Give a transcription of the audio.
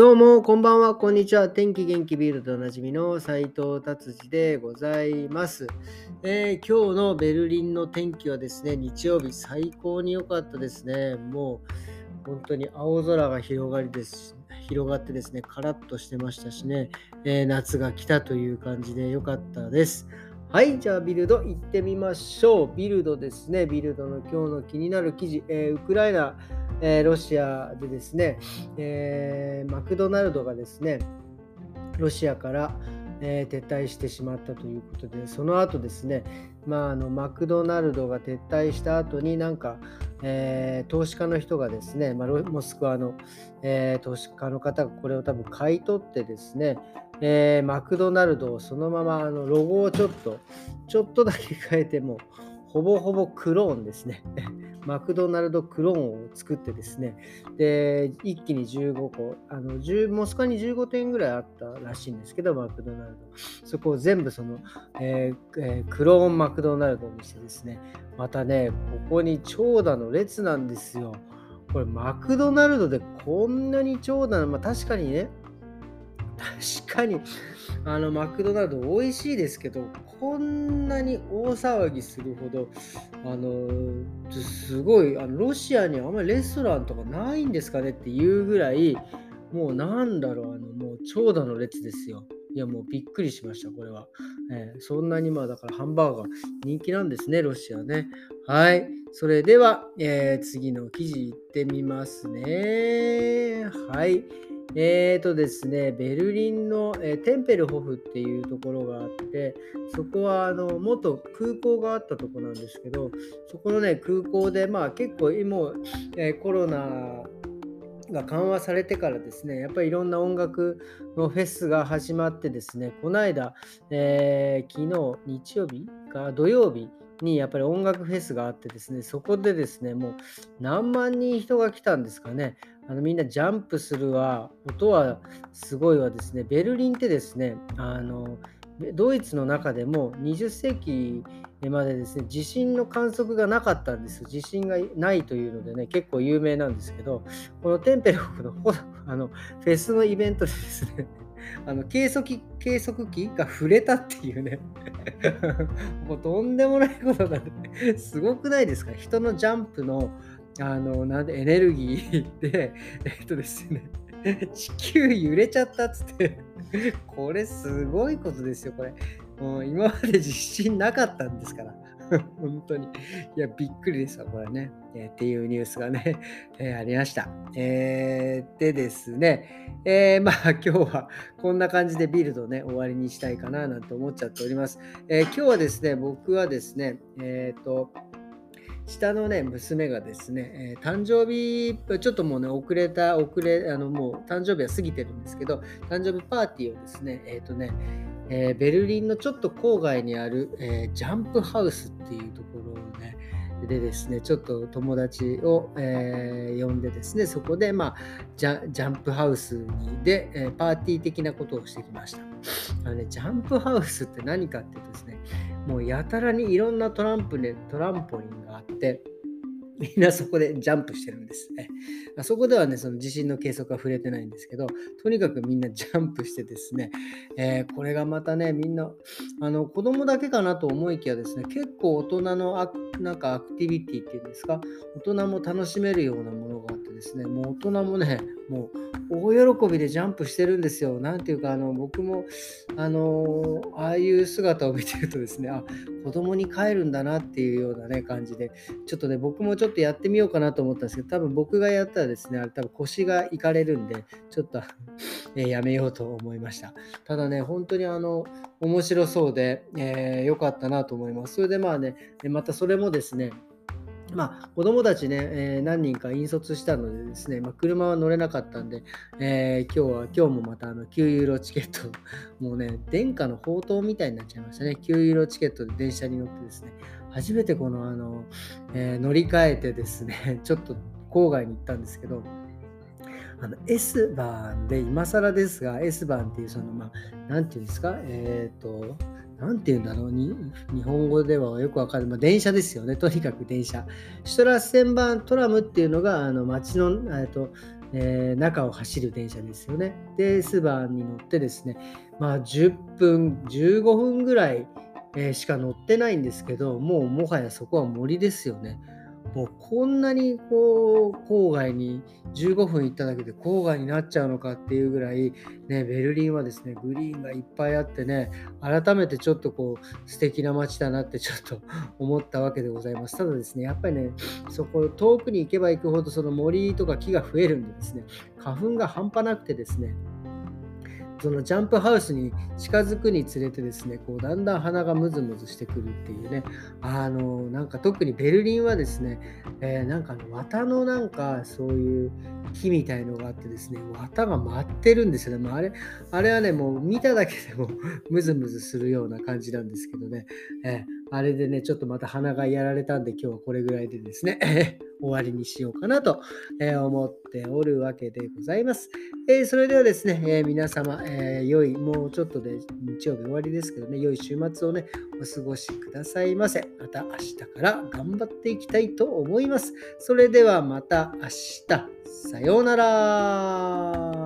どうも、こんばんは、こんにちは。天気元気ビールでおなじみの斉藤達治でございます、えー今日のベルリンの天気はですね、日曜日最高に良かったですね。もう本当に青空が広がりです。広がってですね、カラッとしてましたしね、えー夏が来たという感じで良かったです。はい、じゃあビルド行ってみましょう。ビルドですね、ビルドの今日の気になる記事、えーウクライナ、えーロシアでですね、えーマクドナルドがですね、ロシアから、えー撤退してしまったということで、その後ですね、まあ、あのマクドナルドが撤退した後になんか、えー投資家の人がですね、まあ、モスクワの、えー投資家の方がこれを多分買い取ってですね、えーマクドナルドをそのままあのロゴをちょっとちょっとだけ変えてもほぼほぼクローンですね。マクドナルドクローンを作ってですね、で、一気に15個、あの10モスクワに15点ぐらいあったらしいんですけど、マクドナルド。そこを全部その、えーえークローンマクドナルドにしてですね、またね、ここに長蛇の列なんですよ。これ、マクドナルドでこんなに長蛇の、まあ確かにね、確かに。あのマクドナルド美味しいですけどこんなに大騒ぎするほどあのすごいあのロシアにはあんまりレストランとかないんですかねっていうぐらいもうなんだろうあのもう長蛇の列ですよ。いやもうびっくりしましたこれは、えーそんなにまあだからハンバーガー人気なんですねロシアね。はい。それでは、えー次の記事いってみますね。はい。えーとですね、ベルリンの、えーテンペルホフっていうところがあって、そこはあの元空港があったとこなんですけど、そこのね、空港で、まあ結構今、えーコロナが緩和されてからですね、やっぱりいろんな音楽のフェスが始まってですね、この間、えー昨日、日曜日か土曜日にやっぱり音楽フェスがあってですね、そこでですね、もう何万人人が来たんですかね。あのみんなジャンプするわ、音はすごいわですね。ベルリンってですね、あのドイツの中でも20世紀までですね、地震の観測がなかったんです。地震がないというのでね、結構有名なんですけど、このテンペルホフのほ あのフェスのイベントでですね、あの計測器計測器が触れたっていうね、もうとんでもないことだね。すごくないですか？人のジャンプのあのなんでエネルギーで、えっとですね、地球揺れちゃったっつって、これすごいことですよ、これ。もう今まで地震なかったんですから。本当に。いや、びっくりですわ、これね。えーっていうニュースがね、えーありました。えーでですね、えーまあ今日はこんな感じでビルドね、終わりにしたいかななんて思っちゃっております。え今日はですね、僕はですね、えっ、と、下のね、娘がですね、えー誕生日、ちょっともうね、遅れた、遅れ、あの、もう誕生日は過ぎてるんですけど、誕生日パーティーをですね、えっ、とね、えーベルリンのちょっと郊外にある、えージャンプハウスっていうところをね、でですね、ちょっと友達を、えー呼んでですね、そこで、まあ、ジャンプハウスにで、えーパーティー的なことをしてきました。あのね、ジャンプハウスって何かってですね、もうやたらにいろんなトランプでトランポリンがあって、みんなそこでジャンプしてるんですね。そこではね、その地震の計測は触れてないんですけど、とにかくみんなジャンプしてですね、えーこれがまたね、みんな、あの子供だけかなと思いきやですね、結構大人のアクなんかアクティビティっていうんですか、大人も楽しめるようなものがあってですね、もう大人もね、もう大喜びでジャンプしてるんですよ。なんていうか、あの僕も、あのああいう姿を見てるとですね、あ子供に帰るんだなっていうようなね、感じで、ちょっとね、僕もちょっとやってみようかなと思ったんですけど、多分僕がやったらですね、あれ多分腰がいかれるんで、ちょっと えやめようと思いました。ただね、本当にあの、面白そうで、えーかったなと思います。それでまあね、またそれもですね、まあ、子供たちね、えー何人か引率したのでですね、まあ、車は乗れなかったんで、えー今日は、今日もまたあの9ユーロチケット、もうね、殿下の宝刀みたいになっちゃいましたね。9ユーロチケットで電車に乗ってですね、初めてこのあの、えー乗り換えてですね、ちょっと郊外に行ったんですけど、あの S バーンで、今更ですが、S バーンっていう、その、まあ、なんていうんですか、えっ、と、何て言うんだろうに、日本語ではよくわかる、まあ、電車ですよね、とにかく電車。シュトラッセンバントラムっていうのが、あの街の、えっとえー、中を走る電車ですよね。で、スバーに乗ってですね、まあ、10分、15分ぐらい、えー、しか乗ってないんですけど、もうもはやそこは森ですよね。もうこんなにこう郊外に15分行っただけで郊外になっちゃうのかっていうぐらい、ね、ベルリンはですねグリーンがいっぱいあってね改めてちょっとこう素敵な街だなってちょっと思ったわけでございます。ただですねやっぱりねそこ遠くに行けば行くほどその森とか木が増えるんでですね花粉が半端なくてですねそのジャンプハウスに近づくにつれてですね、こうだんだん鼻がムズムズしてくるっていうね、あの、なんか特にベルリンはですね、えー、なんかの綿のなんかそういう木みたいのがあってですね、綿が舞ってるんですよね。まあ、あれ、あれはね、もう見ただけでも ムズムズするような感じなんですけどね、えーあれでね、ちょっとまた鼻がやられたんで、今日はこれぐらいでですね、終わりにしようかなと思っておるわけでございます。えー、それではですね、えー、皆様、えー、良い、もうちょっとで日曜日終わりですけどね、良い週末をね、お過ごしくださいませ。また明日から頑張っていきたいと思います。それではまた明日。さようなら。